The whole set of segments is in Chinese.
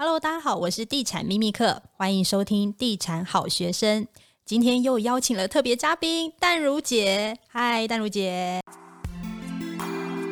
Hello，大家好，我是地产秘密客，欢迎收听地产好学生。今天又邀请了特别嘉宾淡如姐，嗨，淡如姐。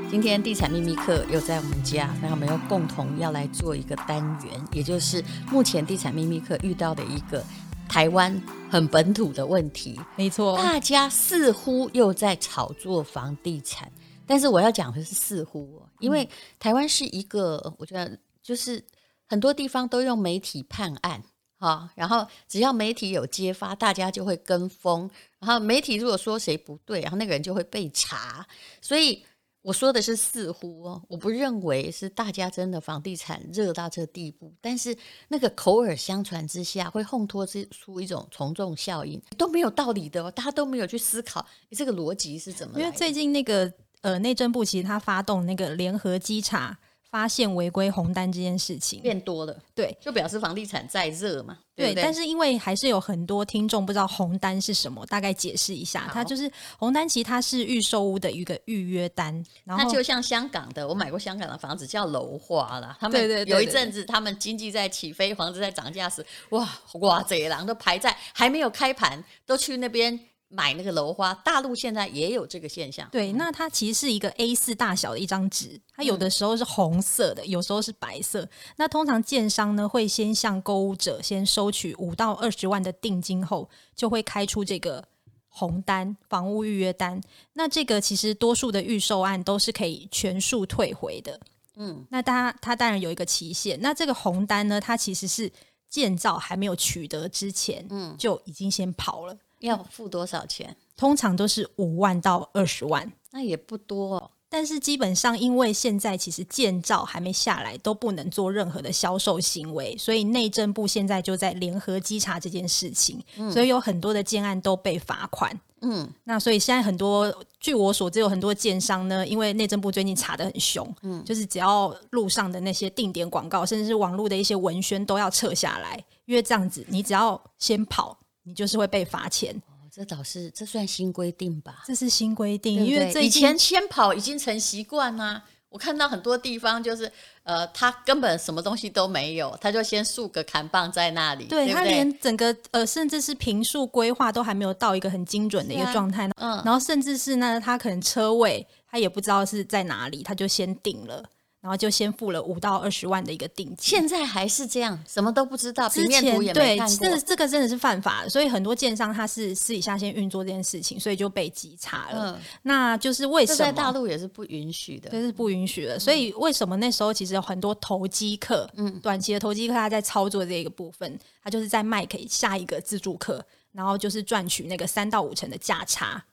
今天地产秘密课又在我们家，那我们又共同要来做一个单元，也就是目前地产秘密课遇到的一个台湾很本土的问题。没错，大家似乎又在炒作房地产，但是我要讲的是似乎，因为台湾是一个，我觉得就是。很多地方都用媒体判案，哈，然后只要媒体有揭发，大家就会跟风。然后媒体如果说谁不对，然后那个人就会被查。所以我说的是似乎哦，我不认为是大家真的房地产热到这个地步，但是那个口耳相传之下，会烘托出一种从众效应，都没有道理的哦，大家都没有去思考这个逻辑是怎么。因为最近那个呃内政部其实他发动那个联合稽查。发现违规红单这件事情变多了，对，就表示房地产在热嘛，对，对，对。但是因为还是有很多听众不知道红单是什么，大概解释一下，它就是红单，其实它是预售屋的一个预约单，然后它就像香港的，我买过香港的房子叫楼花啦，他们有一阵子他们经济在起飞，房子在涨价时，哇哇，这些人都排在还没有开盘，都去那边。买那个楼花，大陆现在也有这个现象。对，那它其实是一个 A 四大小的一张纸，它有的时候是红色的，有时候是白色。那通常建商呢会先向购物者先收取五到二十万的定金后，就会开出这个红单房屋预约单。那这个其实多数的预售案都是可以全数退回的。嗯，那它它当然有一个期限。那这个红单呢，它其实是建造还没有取得之前，嗯，就已经先跑了。要付多少钱？通常都是五万到二十万，那也不多哦。但是基本上，因为现在其实建造还没下来，都不能做任何的销售行为，所以内政部现在就在联合稽查这件事情，嗯，所以有很多的建案都被罚款。嗯，那所以现在很多，据我所知，有很多建商呢，因为内政部最近查的很凶，嗯，就是只要路上的那些定点广告，甚至是网络的一些文宣都要撤下来，因为这样子，你只要先跑。你就是会被罚钱。哦，这倒是，这算新规定吧？这是新规定，对对，因为这以前先跑已经成习惯啦。我看到很多地方就是，呃，他根本什么东西都没有，他就先竖个砍棒在那里。对他连整个呃，甚至是平数规划都还没有到一个很精准的一个状态。嗯，然后甚至是呢，他可能车位他也不知道是在哪里，他就先定了。然后就先付了五到二十万的一个定金，现在还是这样，什么都不知道，平面图也没看过。对，这这个真的是犯法，所以很多建商他是私底下先运作这件事情，所以就被稽查了。嗯，那就是为什么？在大陆也是不允许的，这是不允许的。所以为什么那时候其实有很多投机客，嗯，短期的投机客他在操作这个部分，他就是在卖给下一个自助客，然后就是赚取那个三到五成的价差，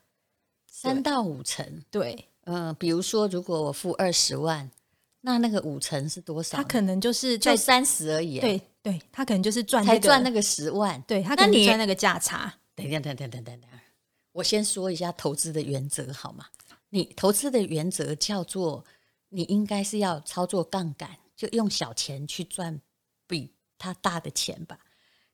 三到五成。对，嗯，比如说如果我付二十万。那那个五成是多少？他可能就是在三十而已。对对，他可能就是赚、那个、才赚那个十万。对，他可能赚那个价差。等等等等等等等，我先说一下投资的原则好吗？你投资的原则叫做，你应该是要操作杠杆，就用小钱去赚比他大的钱吧。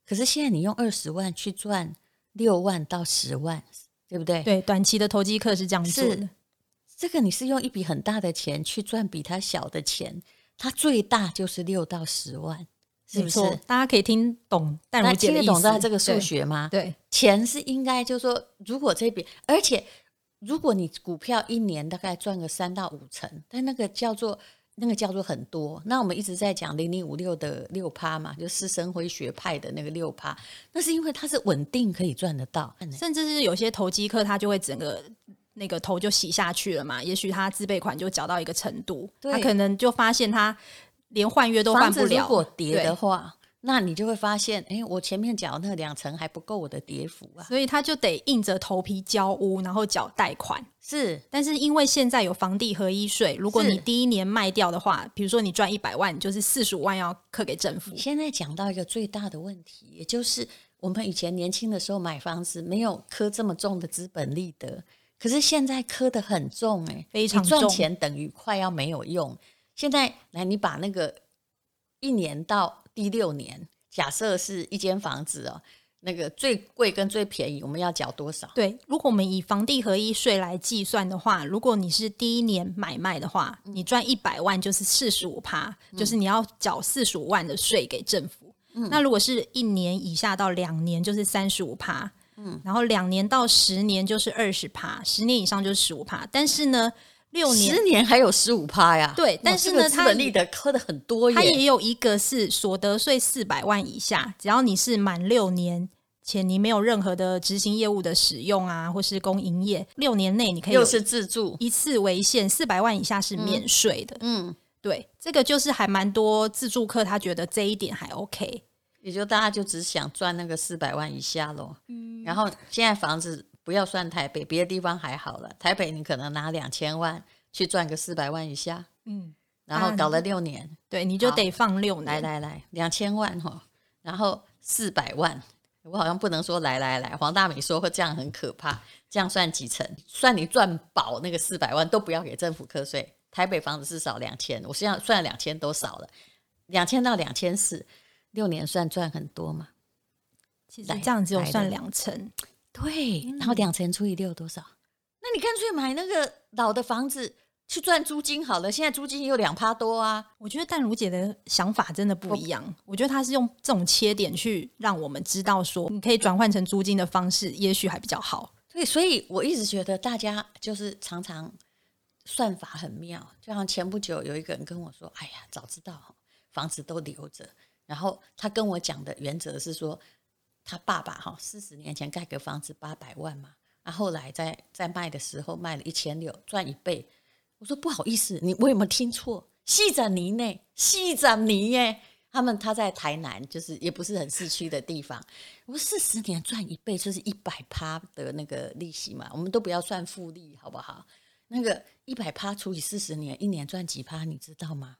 可是现在你用二十万去赚六万到十万，对不对？对，短期的投机客是这样做的。这个你是用一笔很大的钱去赚比他小的钱，他最大就是六到十万，是不是？大家可以听懂，但我听得懂这个数学吗？对，对钱是应该就是说，如果这笔，而且如果你股票一年大概赚个三到五成，但那个叫做那个叫做很多。那我们一直在讲零零五六的六趴嘛，就施生辉学派的那个六趴，那是因为它是稳定可以赚得到，甚至是有些投机客他就会整个。那个头就洗下去了嘛？也许他自备款就缴到一个程度，他可能就发现他连换约都换不了。如果跌的话，那你就会发现，哎，我前面缴那两层还不够我的跌幅啊，所以他就得硬着头皮交屋，然后缴贷款。是，但是因为现在有房地合一税，如果你第一年卖掉的话，比如说你赚一百万，就是四十五万要课给政府。现在讲到一个最大的问题，也就是我们以前年轻的时候买房子没有课这么重的资本利得。可是现在磕的很重哎、欸，非常重，赚钱等于快要没有用。现在来，你把那个一年到第六年，假设是一间房子哦，那个最贵跟最便宜，我们要缴多少？对，如果我们以房地合一税来计算的话，如果你是第一年买卖的话，你赚一百万就是四十五趴，就是你要缴四十五万的税给政府。嗯、那如果是一年以下到两年，就是三十五趴。嗯，然后两年到十年就是二十趴，十年以上就是十五趴。但是呢，六年十年还有十五趴呀？对，但是呢，资本利的扣的很多耶。它也有一个是所得税四百万以下，只要你是满六年且你没有任何的执行业务的使用啊，或是供营业，六年内你可以又是自住一次为限，四百万以下是免税的。嗯，嗯对，这个就是还蛮多自助客他觉得这一点还 OK，也就大家就只想赚那个四百万以下喽。嗯，然后现在房子。不要算台北，别的地方还好了。台北你可能拿两千万去赚个四百万以下，嗯，然后搞了六年，嗯、对，你就得放六年。来来来，两千万哈，然后四百万，我好像不能说来来来。黄大美说会这样很可怕，这样算几成？算你赚饱那个四百万都不要给政府课税。台北房子至少两千，我现在算两千都少了，两千到两千四，六年算赚很多嘛？其实这样只有算两成。对，然后两成除以六多少？嗯、那你干脆买那个老的房子去赚租金好了。现在租金有两趴多啊。我觉得淡如姐的想法真的不一样。我，我觉得她是用这种切点去让我们知道说，你可以转换成租金的方式，也许还比较好。对，所以我一直觉得大家就是常常算法很妙。就像前不久有一个人跟我说：“哎呀，早知道房子都留着。”然后他跟我讲的原则是说。他爸爸哈四十年前盖个房子八百万嘛，然后来在在卖的时候卖了一千六，赚一倍。我说不好意思，你我有没有听错？细展泥呢？细展泥耶？他们他在台南，就是也不是很市区的地方。我说四十年赚一倍，就是一百趴的那个利息嘛，我们都不要算复利，好不好？那个一百趴除以四十年，一年赚几趴？你知道吗？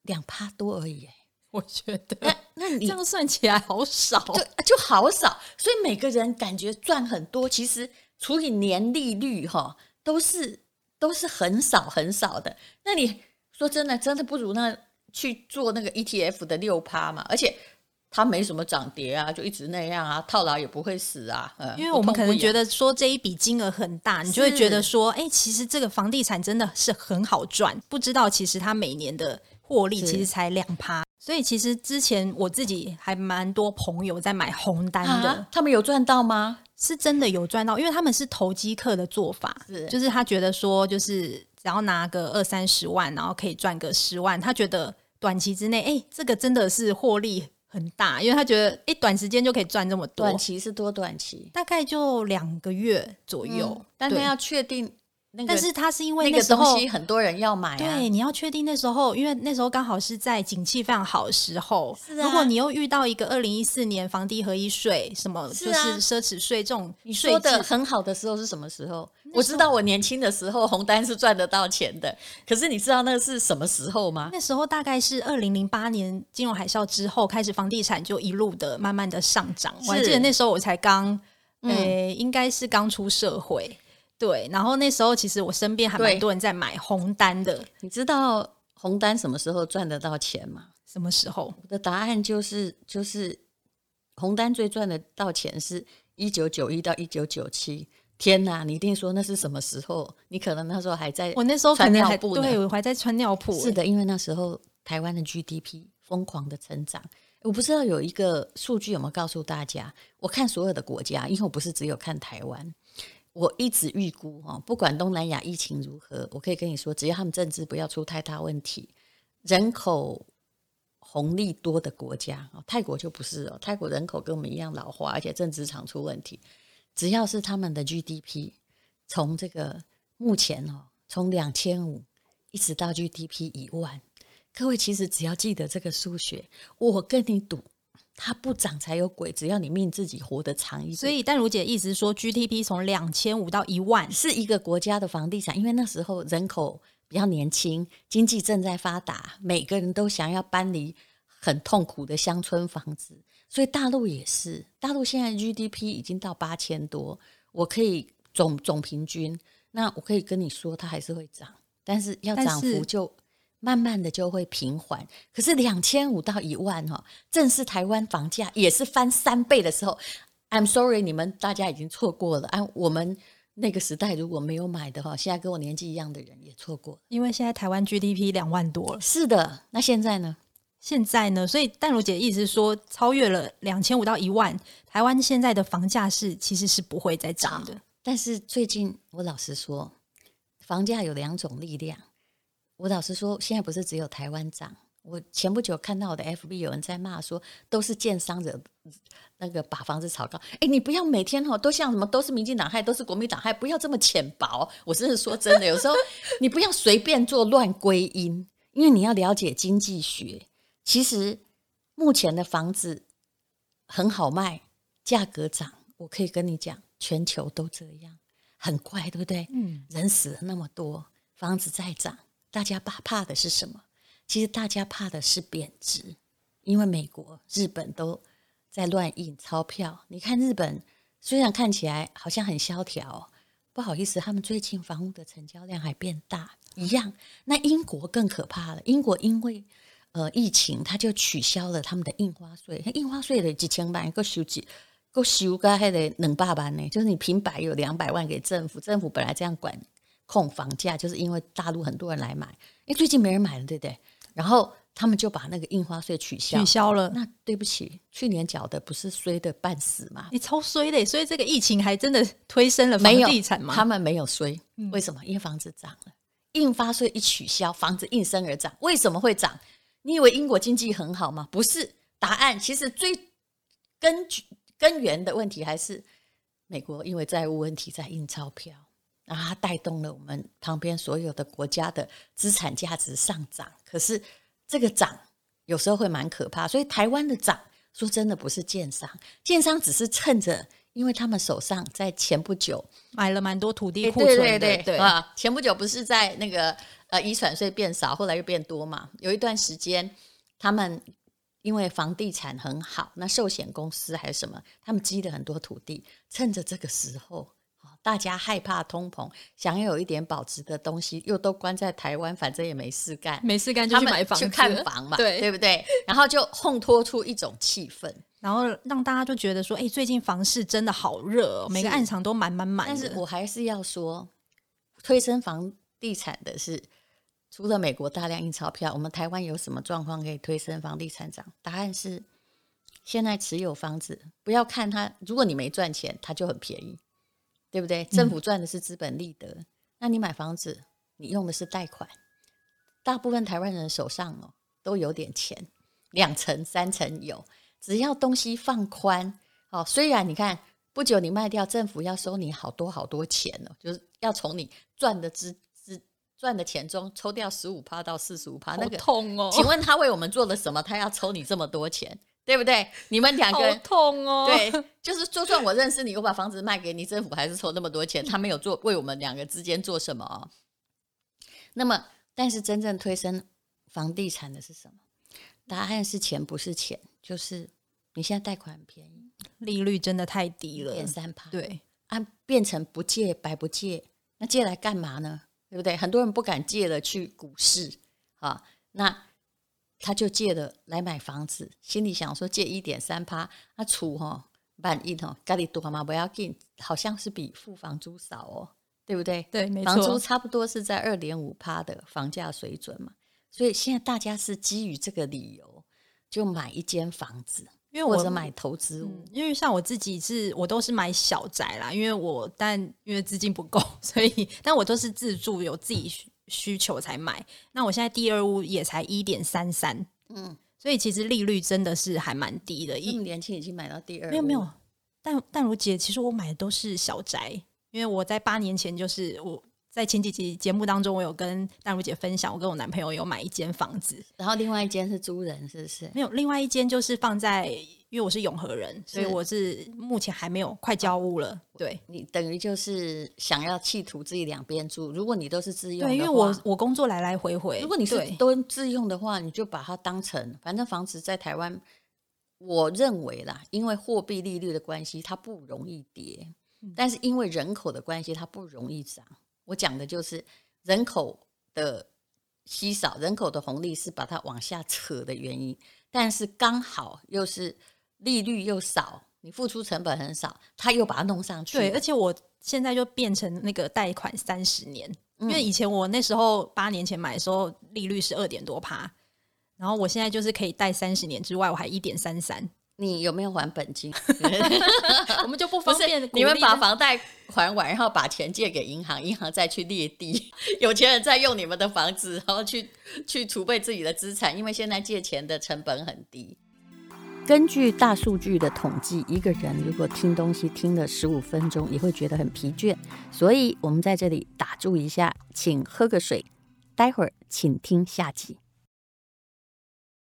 两趴多而已。我觉得，那那你这样算起来好少，就就好少，所以每个人感觉赚很多，其实除以年利率哈，都是都是很少很少的。那你说真的，真的不如那去做那个 ETF 的六趴嘛，而且它没什么涨跌啊，就一直那样啊，套牢也不会死啊。因为我们可能觉得说这一笔金额很大，你就会觉得说，哎，其实这个房地产真的是很好赚，不知道其实它每年的获利其实才两趴。所以其实之前我自己还蛮多朋友在买红单的，啊、他们有赚到吗？是真的有赚到，因为他们是投机客的做法，是就是他觉得说，就是只要拿个二三十万，然后可以赚个十万，他觉得短期之内，哎、欸，这个真的是获利很大，因为他觉得，哎、欸，短时间就可以赚这么多。短期是多短期？大概就两个月左右，嗯、但他要确定。那个、但是它是因为那个东西很多人要买、啊，对，你要确定那时候，因为那时候刚好是在景气非常好的时候。是啊。如果你又遇到一个二零一四年房地合一税，什么就是奢侈税这种税，你说的很好的时候是什么时候？我知道我年轻的时候红单是赚得到钱的，可是你知道那是什么时候吗？那时候大概是二零零八年金融海啸之后开始，房地产就一路的慢慢的上涨。我还记得那时候我才刚，诶、嗯欸，应该是刚出社会。对，然后那时候其实我身边还蛮多人在买红单的。你知道红单什么时候赚得到钱吗？什么时候？我的答案就是就是红单最赚得到钱是一九九一到一九九七。天哪，你一定说那是什么时候？你可能那时候还在我那时候可能还对我还在穿尿布。是的，因为那时候台湾的 GDP 疯狂的成长。我不知道有一个数据有没有告诉大家？我看所有的国家，因为我不是只有看台湾。我一直预估哈，不管东南亚疫情如何，我可以跟你说，只要他们政治不要出太大问题，人口红利多的国家，泰国就不是哦，泰国人口跟我们一样老化，而且政治常出问题。只要是他们的 GDP 从这个目前哦，从两千五一直到 GDP 一万，各位其实只要记得这个数学，我跟你赌。它不涨才有鬼，只要你命自己活得长一点。所以，淡如姐意思是说，GDP 从两千五到一万，是一个国家的房地产，因为那时候人口比较年轻，经济正在发达，每个人都想要搬离很痛苦的乡村房子。所以大陆也是，大陆现在 GDP 已经到八千多，我可以总总平均，那我可以跟你说，它还是会涨，但是要涨幅就慢慢的就会平缓。可是两千五到一万哈，正是台湾房价也是翻三倍的时候。I'm sorry，你们大家已经错过了。按我们那个时代如果没有买的话，现在跟我年纪一样的人也错过了。因为现在台湾 GDP 两万多了。是的，那现在呢？现在呢？所以淡如姐的意思是说，超越了两千五到一万，台湾现在的房价是其实是不会再涨的。但是最近我老实说，房价有两种力量。我老实说，现在不是只有台湾涨。我前不久看到我的 FB 有人在骂说，都是建商惹那个把房子炒高。哎，你不要每天哈都像什么都是民进党害，都是国民党害，不要这么浅薄。我真是说真的，有时候 你不要随便做乱归因，因为你要了解经济学。其实目前的房子很好卖，价格涨，我可以跟你讲，全球都这样，很怪，对不对？嗯，人死了那么多，房子在涨，大家怕怕的是什么？其实大家怕的是贬值，因为美国、日本都在乱印钞票。你看日本虽然看起来好像很萧条，不好意思，他们最近房屋的成交量还变大一样。那英国更可怕了，英国因为呃疫情，他就取消了他们的印花税，印花税的几千万个收几个收个还得两百万呢，就是你平白有两百万给政府，政府本来这样管控房价，就是因为大陆很多人来买，因为，最近没人买了，对不对？然后他们就把那个印花税取消，取消了。那对不起，去年缴的不是衰的半死吗？你超衰的，所以这个疫情还真的推升了房地产吗？他们没有衰，为什么？因为房子涨了，印花税一取消，房子应声而涨。为什么会涨？你以为英国经济很好吗？不是，答案其实最根据根源的问题还是美国因为债务问题在印钞票。然后它带动了我们旁边所有的国家的资产价值上涨，可是这个涨有时候会蛮可怕，所以台湾的涨，说真的不是建商，建商只是趁着，因为他们手上在前不久买了蛮多土地库存的，对对对啊，前不久不是在那个呃遗产税变少，后来又变多嘛，有一段时间他们因为房地产很好，那寿险公司还是什么，他们积了很多土地，趁着这个时候。大家害怕通膨，想要有一点保值的东西，又都关在台湾，反正也没事干，没事干就去买房、去看房嘛，对对不对？然后就烘托出一种气氛，然后让大家就觉得说，哎，最近房市真的好热哦，每个暗场都满满满。但是我还是要说，推升房地产的是除了美国大量印钞票，我们台湾有什么状况可以推升房地产涨？答案是，现在持有房子，不要看它，如果你没赚钱，它就很便宜。对不对？政府赚的是资本利得，嗯，那你买房子，你用的是贷款。大部分台湾人手上哦都有点钱，两层三层有，只要东西放宽哦。虽然你看不久你卖掉，政府要收你好多好多钱哦，就是要从你赚的资资赚的钱中抽掉十五趴到四十五趴，那个痛哦。请问他为我们做了什么？他要抽你这么多钱？对不对？你们两个痛哦。对，就是就算我认识你，我把房子卖给你，政府还是抽那么多钱，他没有做为我们两个之间做什么哦。那么，但是真正推升房地产的是什么？答案是钱，不是钱，就是你现在贷款很便宜，利率真的太低了，点三趴。对，啊，变成不借白不借，那借来干嘛呢？对不对？很多人不敢借了去股市啊，那。他就借了来买房子，心里想说借一点三趴，那储哈万一哈，家里多嘛不要紧，好像是比付房租少哦，对不对？对，没错，房租差不多是在二点五趴的房价水准嘛，所以现在大家是基于这个理由就买一间房子，因为我是买投资因为像我自己是我都是买小宅啦，因为我但因为资金不够，所以但我都是自住，有自己。需求才买，那我现在第二屋也才一点三三，嗯，所以其实利率真的是还蛮低的。这么年轻已经买到第二，没有没有，但但如姐，其实我买的都是小宅，因为我在八年前就是我。在前几集节目当中，我有跟淡如姐分享，我跟我男朋友有买一间房子，然后另外一间是租人，是不是？没有，另外一间就是放在，因为我是永和人，所以我是目前还没有，快交屋了。对，你等于就是想要企图自己两边住。如果你都是自用，对，因为我我工作来来回回。如果你是都自用的话，你就把它当成，反正房子在台湾，我认为啦，因为货币利率的关系，它不容易跌，但是因为人口的关系，它不容易涨。我讲的就是人口的稀少，人口的红利是把它往下扯的原因。但是刚好又是利率又少，你付出成本很少，他又把它弄上去。对，而且我现在就变成那个贷款三十年，嗯、因为以前我那时候八年前买的时候利率是二点多趴，然后我现在就是可以贷三十年之外，我还一点三三。你有没有还本金？我们就不方便。你们把房贷还完，然后把钱借给银行，银行再去列地，有钱人再用你们的房子，然后去去储备自己的资产。因为现在借钱的成本很低。根据大数据的统计，一个人如果听东西听了十五分钟，也会觉得很疲倦。所以我们在这里打住一下，请喝个水，待会儿请听下集。